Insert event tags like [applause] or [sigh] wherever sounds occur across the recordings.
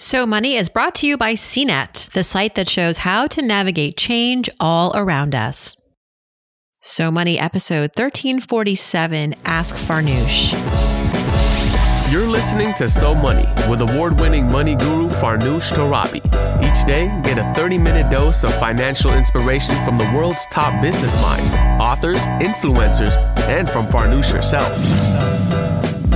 So Money is brought to you by CNET, the site that shows how to navigate change all around us. So Money episode 1347 Ask Farnoosh. You're listening to So Money with award winning money guru Farnoosh Torabi. Each day, get a 30 minute dose of financial inspiration from the world's top business minds, authors, influencers, and from Farnoosh herself.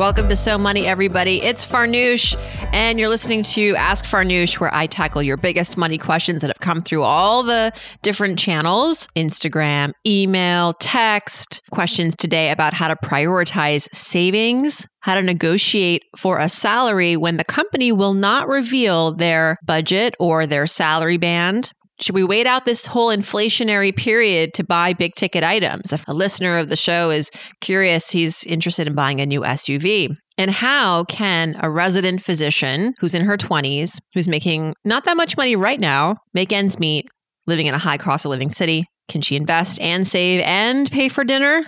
Welcome to So Money, everybody. It's Farnoosh, and you're listening to Ask Farnoosh, where I tackle your biggest money questions that have come through all the different channels Instagram, email, text. Questions today about how to prioritize savings, how to negotiate for a salary when the company will not reveal their budget or their salary band. Should we wait out this whole inflationary period to buy big ticket items? If a listener of the show is curious, he's interested in buying a new SUV. And how can a resident physician who's in her 20s, who's making not that much money right now, make ends meet, living in a high cost of living city? Can she invest and save and pay for dinner?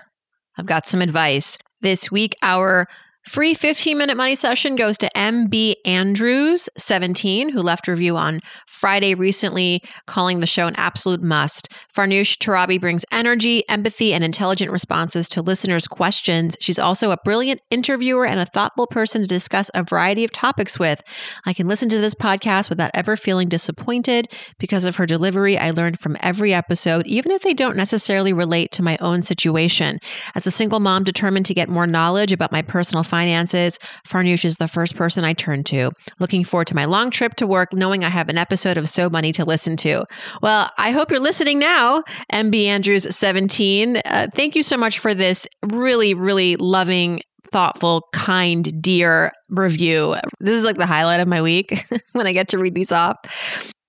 I've got some advice. This week, our Free 15 minute money session goes to MB Andrews, 17, who left a review on Friday recently, calling the show an absolute must. Farnoosh Torabi brings energy, empathy, and intelligent responses to listeners' questions. She's also a brilliant interviewer and a thoughtful person to discuss a variety of topics with. I can listen to this podcast without ever feeling disappointed because of her delivery. I learned from every episode, even if they don't necessarily relate to my own situation. As a single mom determined to get more knowledge about my personal finances, Farnoosh is the first person I turn to. Looking forward to my long trip to work, knowing I have an episode of So Money to listen to. Well, I hope you're listening now, MB Andrews 17. Uh, thank you so much for this really, really loving thoughtful, kind, dear review. This is like the highlight of my week [laughs] when I get to read these off.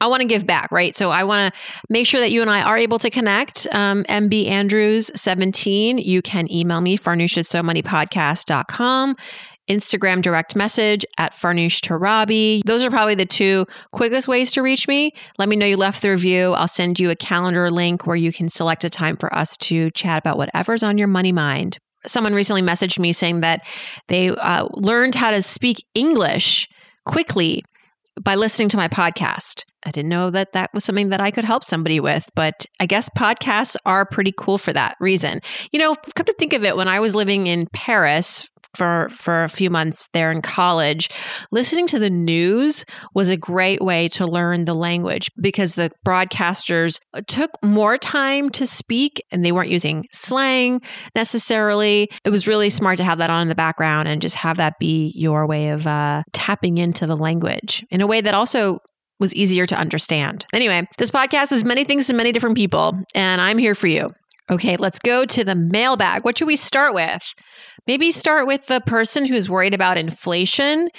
I want to give back, right? So I want to make sure that you and I are able to connect. Um, MB Andrews 17, you can email me, farnoosh at so Instagram direct message at Farnoosh Torabi. Those are probably the two quickest ways to reach me. Let me know you left the review. I'll send you a calendar link where you can select a time for us to chat about whatever's on your money mind. Someone recently messaged me saying that they uh, learned how to speak English quickly by listening to my podcast. I didn't know that that was something that I could help somebody with, but I guess podcasts are pretty cool for that reason. You know, come to think of it, when I was living in Paris for for a few months there in college listening to the news was a great way to learn the language because the broadcasters took more time to speak and they weren't using slang necessarily it was really smart to have that on in the background and just have that be your way of uh, tapping into the language in a way that also was easier to understand. Anyway, this podcast is many things to many different people, and I'm here for you. Okay, let's go to the mailbag. What should we start with? Maybe start with the person who's worried about inflation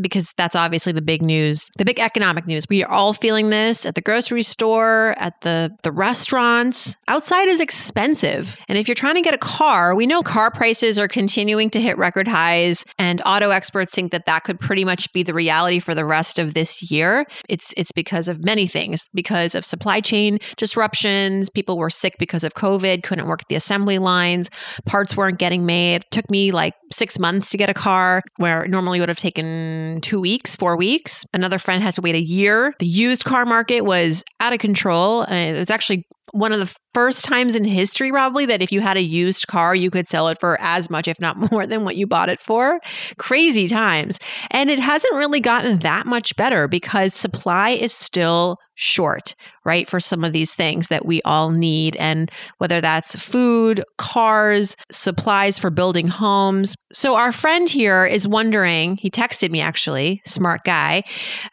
because that's obviously the big news, the big economic news. We are all feeling this at the grocery store, at the the restaurants. Outside is expensive. And if you're trying to get a car, we know car prices are continuing to hit record highs and auto experts think that that could pretty much be the reality for the rest of this year. It's it's because of many things, because of supply chain disruptions, people were sick because of COVID, couldn't work the assembly lines, parts weren't getting made. It took me like 6 months to get a car where normally would have taken two weeks, four weeks. Another friend has to wait a year. The used car market was out of control. Uh, it was actually one of the first times in history, probably, that if you had a used car, you could sell it for as much, if not [laughs] more, than what you bought it for. Crazy times. And it hasn't really gotten that much better because supply is still short, right? For some of these things that we all need. And whether that's food, cars, supplies for building homes. So, our friend here is wondering, he texted me actually, smart guy.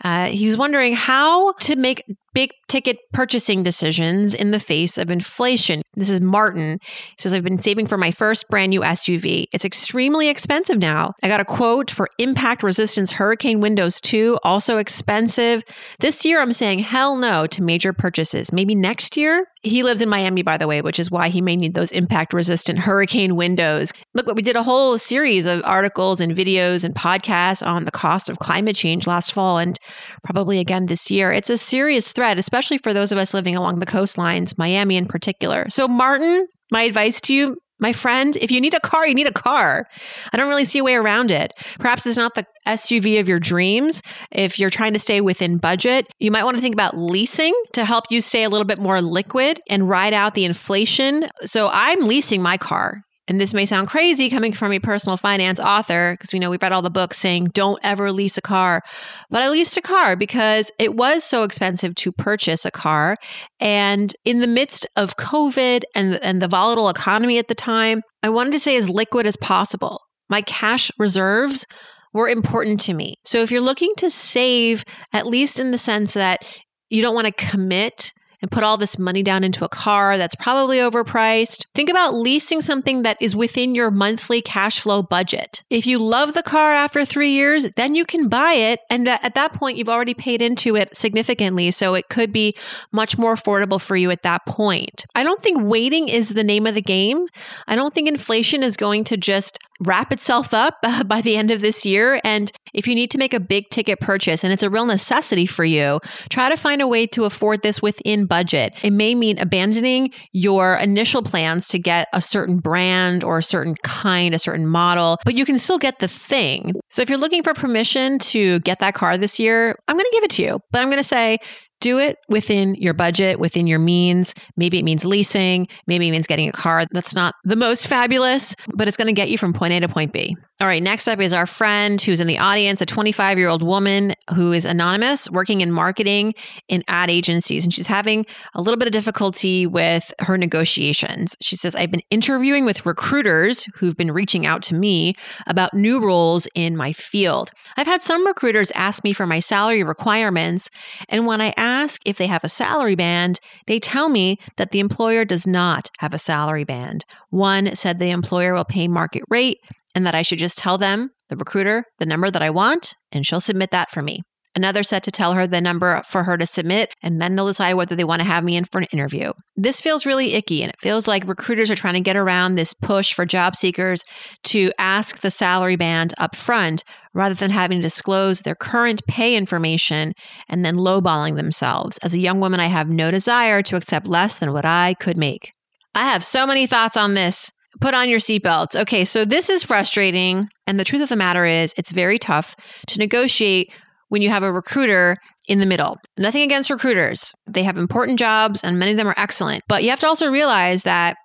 Uh, he was wondering how to make big ticket purchasing decisions in the face of inflation. This is Martin. He says, I've been saving for my first brand new SUV. It's extremely expensive now. I got a quote for impact resistance hurricane windows 2, also expensive. This year, I'm saying hell no to major purchases. Maybe next year, He lives in Miami, by the way, which is why he may need those impact resistant hurricane windows. Look, what we did a whole series of articles and videos and podcasts on the cost of climate change last fall and probably again this year. It's a serious threat, especially for those of us living along the coastlines, Miami in particular. So, Martin, my advice to you my friend, if you need a car, you need a car. I don't really see a way around it. Perhaps it's not the SUV of your dreams. If you're trying to stay within budget, you might want to think about leasing to help you stay a little bit more liquid and ride out the inflation. So I'm leasing my car. And this may sound crazy coming from a personal finance author, because we know we've read all the books saying don't ever lease a car. But I leased a car because it was so expensive to purchase a car. And in the midst of COVID and, and the volatile economy at the time, I wanted to stay as liquid as possible. My cash reserves were important to me. So if you're looking to save, at least in the sense that you don't want to commit and put all this money down into a car that's probably overpriced. Think about leasing something that is within your monthly cash flow budget. If you love the car after three years, then you can buy it. And at that point, you've already paid into it significantly. So it could be much more affordable for you at that point. I don't think waiting is the name of the game. I don't think inflation is going to just wrap itself up [laughs] by the end of this year. And if you need to make a big ticket purchase and it's a real necessity for you, try to find a way to afford this within budget. It may mean abandoning your initial plans to get a certain brand or a certain kind, a certain model, but you can still get the thing. So if you're looking for permission to get that car this year, I'm going to give it to you, but I'm going to say, do it within your budget, within your means. Maybe it means leasing, maybe it means getting a car that's not the most fabulous, but it's going to get you from point A to point B. All right, next up is our friend who's in the audience, a 25 year old woman who is anonymous, working in marketing in ad agencies. And she's having a little bit of difficulty with her negotiations. She says, I've been interviewing with recruiters who've been reaching out to me about new roles in my field. I've had some recruiters ask me for my salary requirements. And when I ask if they have a salary band, they tell me that the employer does not have a salary band. One said the employer will pay market rate and that I should just tell them, the recruiter, the number that I want, and she'll submit that for me. Another set to tell her the number for her to submit, and then they'll decide whether they want to have me in for an interview. This feels really icky, and it feels like recruiters are trying to get around this push for job seekers to ask the salary band up front rather than having to disclose their current pay information and then lowballing themselves. As a young woman, I have no desire to accept less than what I could make. I have so many thoughts on this put on your seatbelts. Okay, so this is frustrating. And the truth of the matter is, it's very tough to negotiate when you have a recruiter in the middle. Nothing against recruiters, they have important jobs and many of them are excellent. But you have to also realize that.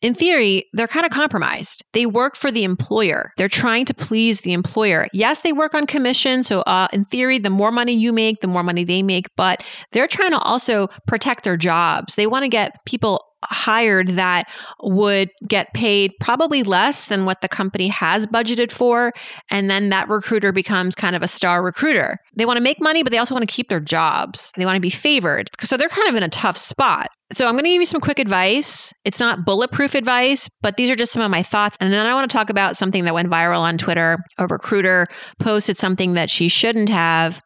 In theory, they're kind of compromised. They work for the employer. They're trying to please the employer. Yes, they work on commission. So, uh, in theory, the more money you make, the more money they make, but they're trying to also protect their jobs. They want to get people hired that would get paid probably less than what the company has budgeted for. And then that recruiter becomes kind of a star recruiter. They want to make money, but they also want to keep their jobs. They want to be favored. So they're kind of in a tough spot. So I'm going to give you some quick advice. It's not bulletproof advice, but these are just some of my thoughts. And then I want to talk about something that went viral on Twitter. A recruiter posted something that she shouldn't have,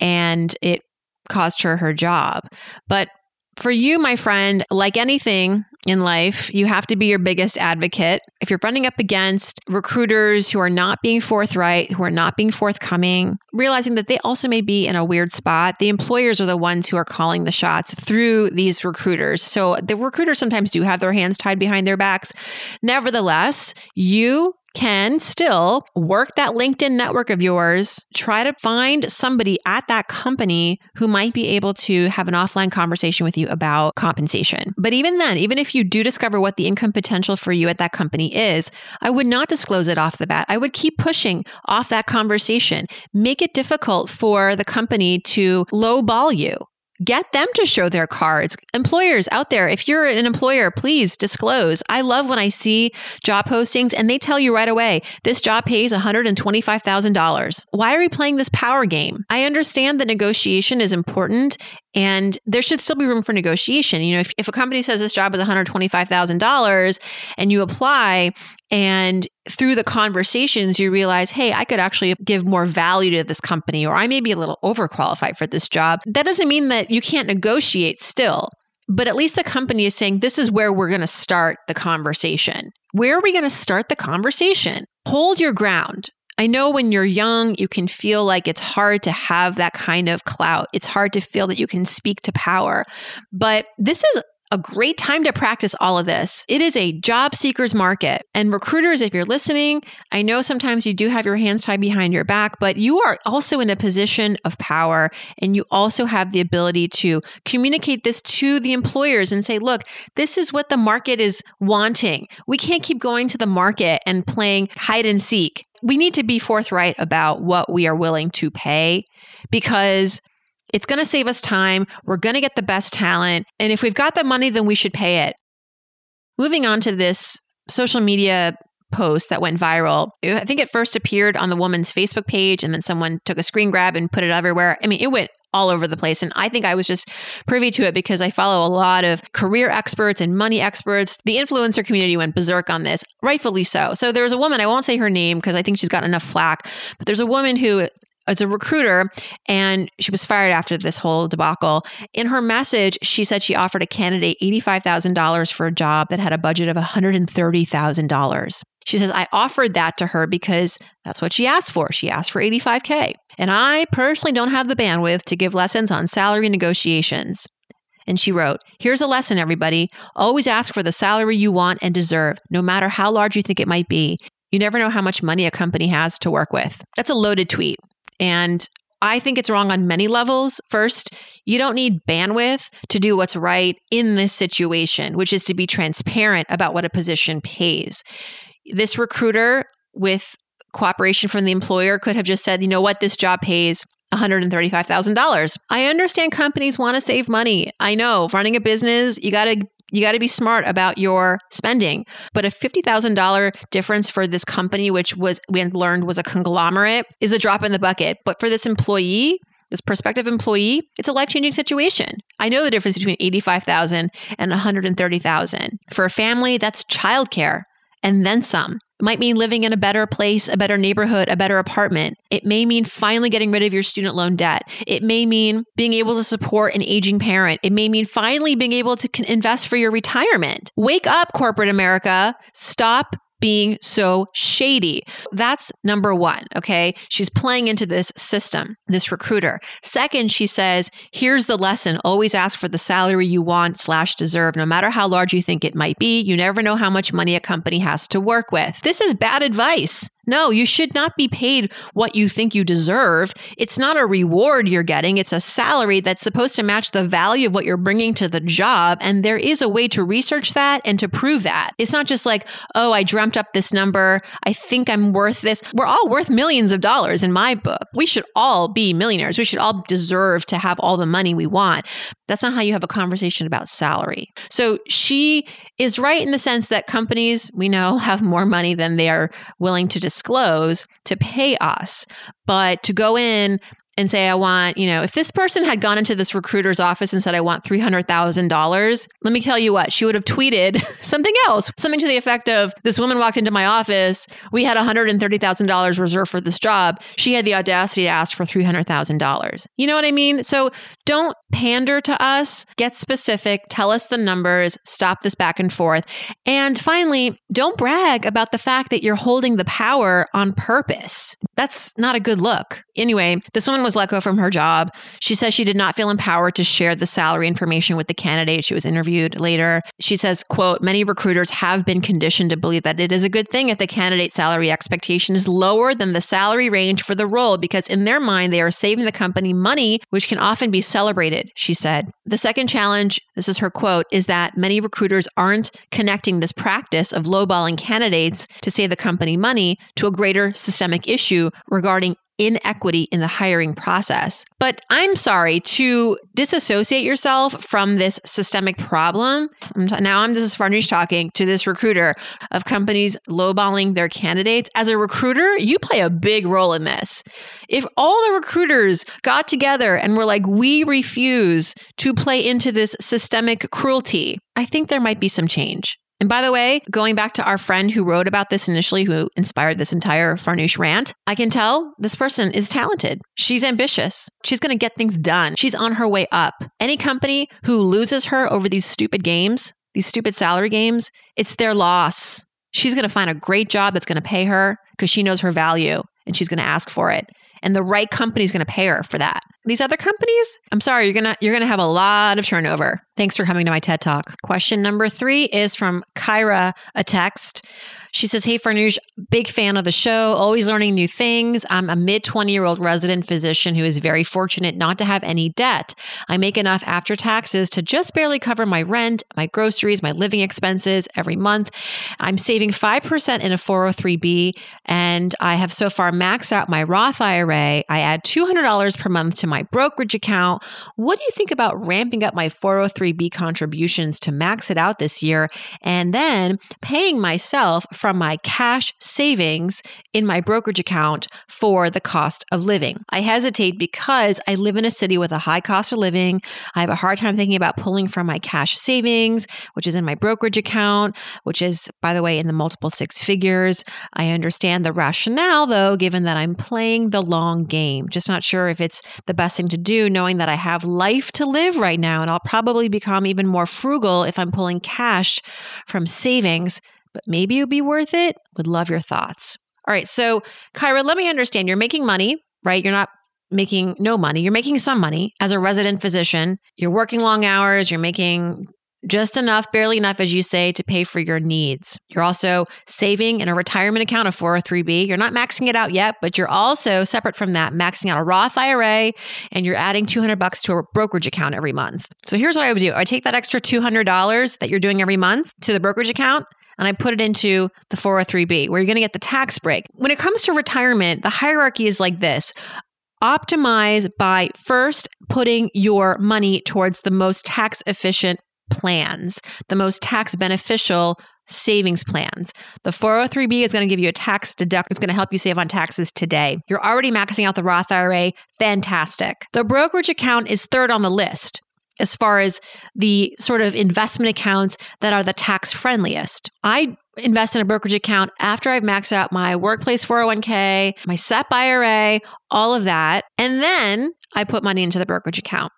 and it cost her her job. But for you, my friend, like anything in life, you have to be your biggest advocate. If you're running up against recruiters who are not being forthright, who are not being forthcoming, realizing that they also may be in a weird spot, the employers are the ones who are calling the shots through these recruiters. So the recruiters sometimes do have their hands tied behind their backs. Nevertheless, you can still work that LinkedIn network of yours, try to find somebody at that company who might be able to have an offline conversation with you about compensation. But even then, even if you do discover what the income potential for you at that company is, I would not disclose it off the bat. I would keep pushing off that conversation. Make it difficult for the company to lowball you get them to show their cards. Employers out there, if you're an employer, please disclose. I love when I see job postings and they tell you right away, this job pays $125,000. Why are we playing this power game? I understand that negotiation is important and there should still be room for negotiation. You know, if, if a company says this job is $125,000 and you apply and through the conversations you realize, hey, I could actually give more value to this company or I may be a little overqualified for this job. That doesn't mean that you can't negotiate still. but at least the company is saying this is where we're going to start the conversation. Where are we going to start the conversation? Hold your ground. I know when you're young, you can feel like it's hard to have that kind of clout. It's hard to feel that you can speak to power. But this is a great time to practice all of this. It is a job seekers market. And recruiters, if you're listening, I know sometimes you do have your hands tied behind your back, but you are also in a position of power. And you also have the ability to communicate this to the employers and say, look, this is what the market is wanting. We can't keep going to the market and playing hide and seek. We need to be forthright about what we are willing to pay because it's going to save us time. We're going to get the best talent. And if we've got the money, then we should pay it. Moving on to this social media post that went viral. I think it first appeared on the woman's Facebook page and then someone took a screen grab and put it everywhere. I mean, it went all over the place. And I think I was just privy to it because I follow a lot of career experts and money experts. The influencer community went berserk on this, rightfully so. So there's a woman, I won't say her name because I think she's got enough flack, but there's a woman who as a recruiter and she was fired after this whole debacle. In her message, she said she offered a candidate $85,000 for a job that had a budget of $130,000. She says, I offered that to her because that's what she asked for. She asked for 85K. And I personally don't have the bandwidth to give lessons on salary negotiations. And she wrote, Here's a lesson, everybody. Always ask for the salary you want and deserve, no matter how large you think it might be. You never know how much money a company has to work with. That's a loaded tweet. And I think it's wrong on many levels. First, you don't need bandwidth to do what's right in this situation, which is to be transparent about what a position pays. This recruiter, with cooperation from the employer, could have just said, you know what, this job pays $135,000. I understand companies want to save money. I know running a business, you got to you got to be smart about your spending. But a $50,000 difference for this company, which was we learned was a conglomerate, is a drop in the bucket. But for this employee, this prospective employee, it's a life-changing situation. I know the difference between 85,000 and 130,000. For a family, that's childcare and then some. It might mean living in a better place, a better neighborhood, a better apartment. It may mean finally getting rid of your student loan debt. It may mean being able to support an aging parent. It may mean finally being able to invest for your retirement. Wake up, corporate America. Stop being so shady. That's number one. Okay. She's playing into this system, this recruiter. Second, she says, here's the lesson. Always ask for the salary you want slash deserve, no matter how large you think it might be. You never know how much money a company has to work with. This is bad advice. No, you should not be paid what you think you deserve. It's not a reward you're getting, it's a salary that's supposed to match the value of what you're bringing to the job. And there is a way to research that and to prove that. It's not just like, oh, I dreamt up this number. I think I'm worth this. We're all worth millions of dollars in my book. We should all be millionaires. We should all deserve to have all the money we want. That's not how you have a conversation about salary. So she is right in the sense that companies, we know, [laughs] have more money than they are willing to disclose to pay us. But to go in and say, I want, you know, if this person had gone into this recruiter's office and said, I want $300,000, let me tell you what, she would have tweeted [laughs] something else, something to the effect of, This woman walked into my office. We had $130,000 reserved for this job. She had the audacity to ask for $300,000. You know what I mean? So don't pander to us, get specific, tell us the numbers, stop this back and forth. And finally, don't brag about the fact that you're holding the power on purpose. That's not a good look. Anyway, this woman was let go from her job. She says she did not feel empowered to share the salary information with the candidate. She was interviewed later. She says, quote, many recruiters have been conditioned to believe that it is a good thing if the candidate salary expectation is lower than the salary range for the role because in their mind, they are saving the company money, which can often be celebrated, she said. The second challenge, this is her quote, is that many recruiters aren't connecting this practice of lowballing candidates to save the company money to a greater systemic issue regarding inequity in the hiring process. But I'm sorry to disassociate yourself from this systemic problem. Now I'm this is Farnoosh talking to this recruiter of companies lowballing their candidates. As a recruiter, you play a big role in this. If all the recruiters got together and were like, we refuse to play into this systemic cruelty, I think there might be some change. And by the way, going back to our friend who wrote about this initially, who inspired this entire Farnoosh rant, I can tell this person is talented. She's ambitious. She's going to get things done. She's on her way up. Any company who loses her over these stupid games, these stupid salary games, it's their loss. She's going to find a great job that's going to pay her because she knows her value and she's going to ask for it. And the right company is going to pay her for that. These other companies, I'm sorry, you're to you're to have a lot of turnover. Thanks for coming to my TED Talk. Question number 3 is from Kyra, a text. She says, Hey, Farnoosh, big fan of the show, always learning new things. I'm a mid 20 year old resident physician who is very fortunate not to have any debt. I make enough after taxes to just barely cover my rent, my groceries, my living expenses every month. I'm saving 5% in a 403B, and I have so far maxed out my Roth IRA. I add $200 per month to my brokerage account. What do you think about ramping up my 403B contributions to max it out this year and then paying myself from my cash savings in my brokerage account for the cost of living. I hesitate because I live in a city with a high cost of living. I have a hard time thinking about pulling from my cash savings, which is in my brokerage account, which is, by the way, in the multiple six figures. I understand the rationale, though, given that I'm playing the long game. Just not sure if it's the best thing to do, knowing that I have life to live right now, and I'll probably become even more frugal if I'm pulling cash from savings but maybe it would be worth it. Would love your thoughts. All right. So, Kyra, let me understand. You're making money, right? You're not making no money. You're making some money as a resident physician. You're working long hours. You're making just enough, barely enough, as you say, to pay for your needs. You're also saving in a retirement account of 403b. You're not maxing it out yet, but you're also separate from that, maxing out a Roth IRA and you're adding 200 bucks to a brokerage account every month. So here's what I would do. I take that extra $200 that you're doing every month to the brokerage account and I put it into the 403b where you're going to get the tax break. When it comes to retirement, the hierarchy is like this. Optimize by first putting your money towards the most tax efficient plans, the most tax beneficial savings plans. The 403b is going to give you a tax deduct. It's going to help you save on taxes today. You're already maxing out the Roth IRA. Fantastic. The brokerage account is third on the list as far as the sort of investment accounts that are the tax friendliest. I invest in a brokerage account after I've maxed out my workplace 401k, my SEP IRA, all of that. And then I put money into the brokerage account.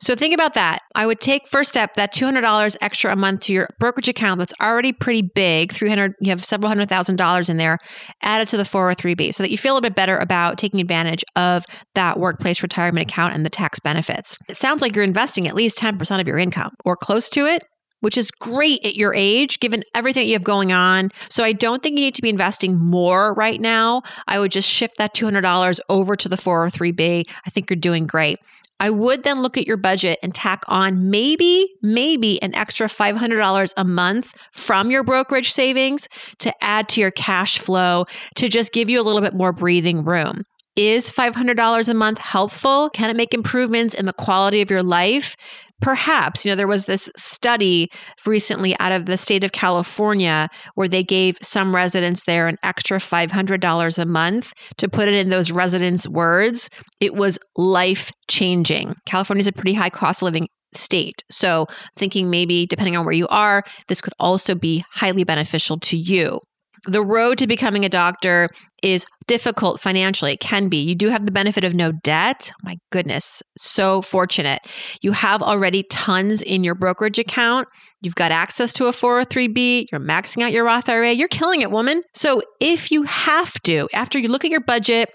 So think about that. I would take first step that $200 extra a month to your brokerage account that's already pretty big, 300 you have several hundred thousand dollars in there, add it to the 403b so that you feel a bit better about taking advantage of that workplace retirement account and the tax benefits. It sounds like you're investing at least 10% of your income or close to it which is great at your age, given everything you have going on. So I don't think you need to be investing more right now. I would just shift that $200 over to the 403b. I think you're doing great. I would then look at your budget and tack on maybe, maybe an extra $500 a month from your brokerage savings to add to your cash flow to just give you a little bit more breathing room. Is $500 a month helpful? Can it make improvements in the quality of your life? Perhaps, you know, there was this study recently out of the state of California where they gave some residents there an extra $500 a month to put it in those residents' words. It was life changing. California is a pretty high cost living state. So, thinking maybe depending on where you are, this could also be highly beneficial to you the road to becoming a doctor is difficult financially. It can be. You do have the benefit of no debt. my goodness, so fortunate. You have already tons in your brokerage account. You've got access to a 403b. You're maxing out your Roth IRA. You're killing it, woman. So if you have to, after you look at your budget,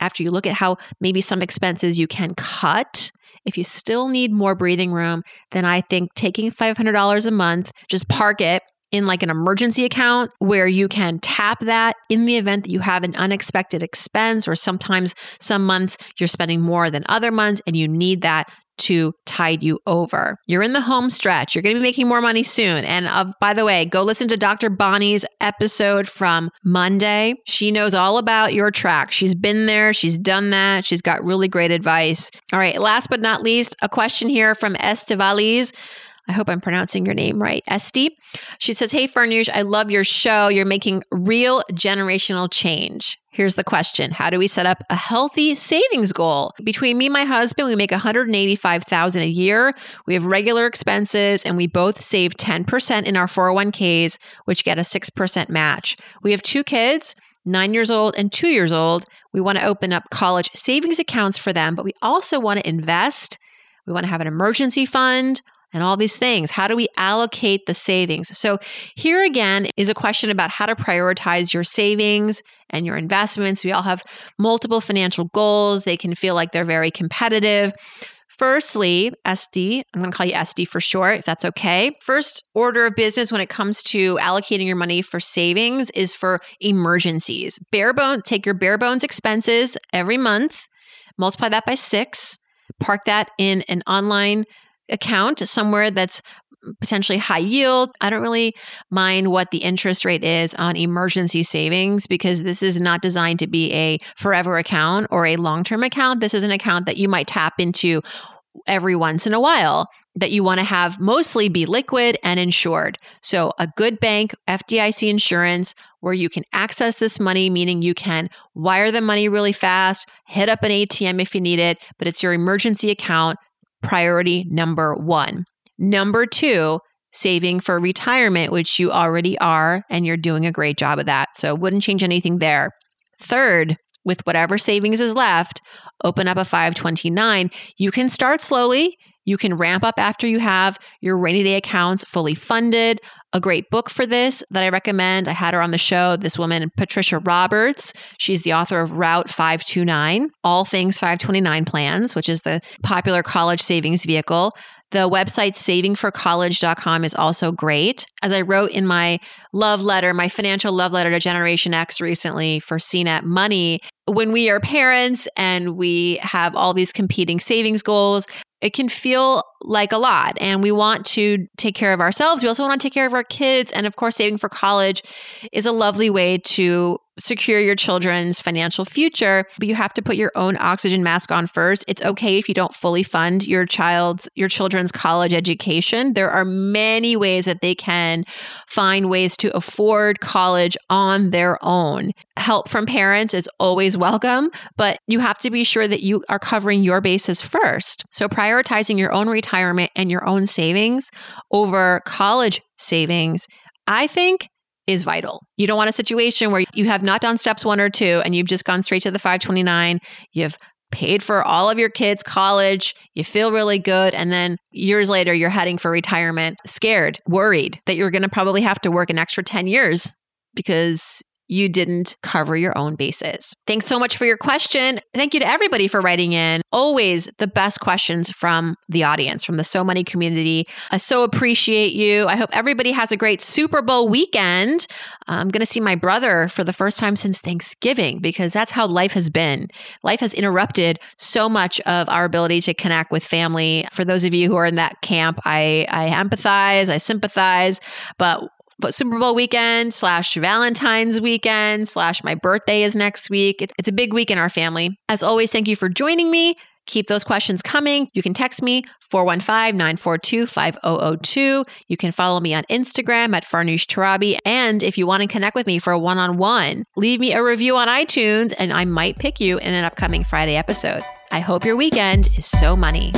after you look at how maybe some expenses you can cut, if you still need more breathing room, then I think taking $500 a month, just park it in like an emergency account where you can tap that in the event that you have an unexpected expense, or sometimes some months you're spending more than other months and you need that to tide you over. You're in the home stretch. You're going to be making more money soon. And uh, by the way, go listen to Dr. Bonnie's episode from Monday. She knows all about your track. She's been there, she's done that. She's got really great advice. All right, last but not least, a question here from Estevaliz. I hope I'm pronouncing your name right. Esty. She says, Hey, Farnoosh, I love your show. You're making real generational change. Here's the question How do we set up a healthy savings goal? Between me and my husband, we make 185,000 a year. We have regular expenses and we both save 10% in our 401ks, which get a 6% match. We have two kids nine years old and two years old. We want to open up college savings accounts for them, but we also want to invest. We want to have an emergency fund and all these things. How do we allocate the savings? So, here again is a question about how to prioritize your savings and your investments. We all have multiple financial goals, they can feel like they're very competitive. Firstly, SD, I'm going to call you SD for short, if that's okay. First order of business when it comes to allocating your money for savings is for emergencies. Bare bones, take your bare bones expenses every month, multiply that by six, park that in an online account somewhere that's potentially high yield. I don't really mind what the interest rate is on emergency savings because this is not designed to be a forever account or a long term account. This is an account that you might tap into every once in a while that you want to have mostly be liquid and insured. So, a good bank, FDIC insurance, where you can access this money, meaning you can wire the money really fast, hit up an ATM if you need it, but it's your emergency account, priority number one. Number two, saving for retirement, which you already are, and you're doing a great job of that. So, wouldn't change anything there. Third, with whatever savings is left, open up a 529. You can start slowly. You can ramp up after you have your rainy day accounts fully funded. A great book for this that I recommend. I had her on the show, this woman, Patricia Roberts. She's the author of Route 529, All Things 529 Plans, which is the popular college savings vehicle. The website savingforcollege.com is also great. As I wrote in my love letter, my financial love letter to Generation X recently for CNET Money, when we are parents and we have all these competing savings goals, it can feel like a lot. And we want to take care of ourselves. We also want to take care of our kids. And of course, saving for college is a lovely way to secure your children's financial future, but you have to put your own oxygen mask on first. It's okay if you don't fully fund your child's your children's college education. There are many ways that they can find ways to afford college on their own. Help from parents is always welcome, but you have to be sure that you are covering your bases first. So prioritizing your own retirement and your own savings over college savings I think is vital. You don't want a situation where you have not done steps one or two and you've just gone straight to the 529. You've paid for all of your kids' college, you feel really good, and then years later you're heading for retirement, scared, worried that you're going to probably have to work an extra 10 years because you didn't cover your own bases. Thanks so much for your question. Thank you to everybody for writing in. Always the best questions from the audience, from the So Money community. I so appreciate you. I hope everybody has a great Super Bowl weekend. I'm going to see my brother for the first time since Thanksgiving because that's how life has been. Life has interrupted so much of our ability to connect with family. For those of you who are in that camp, I, I empathize, I sympathize, but Super Bowl weekend slash Valentine's weekend slash my birthday is next week. It's a big week in our family. As always, thank you for joining me. Keep those questions coming. You can text me 415 942 5002. You can follow me on Instagram at Farnoosh Torabi. And if you want to connect with me for a one on one, leave me a review on iTunes and I might pick you in an upcoming Friday episode. I hope your weekend is so money.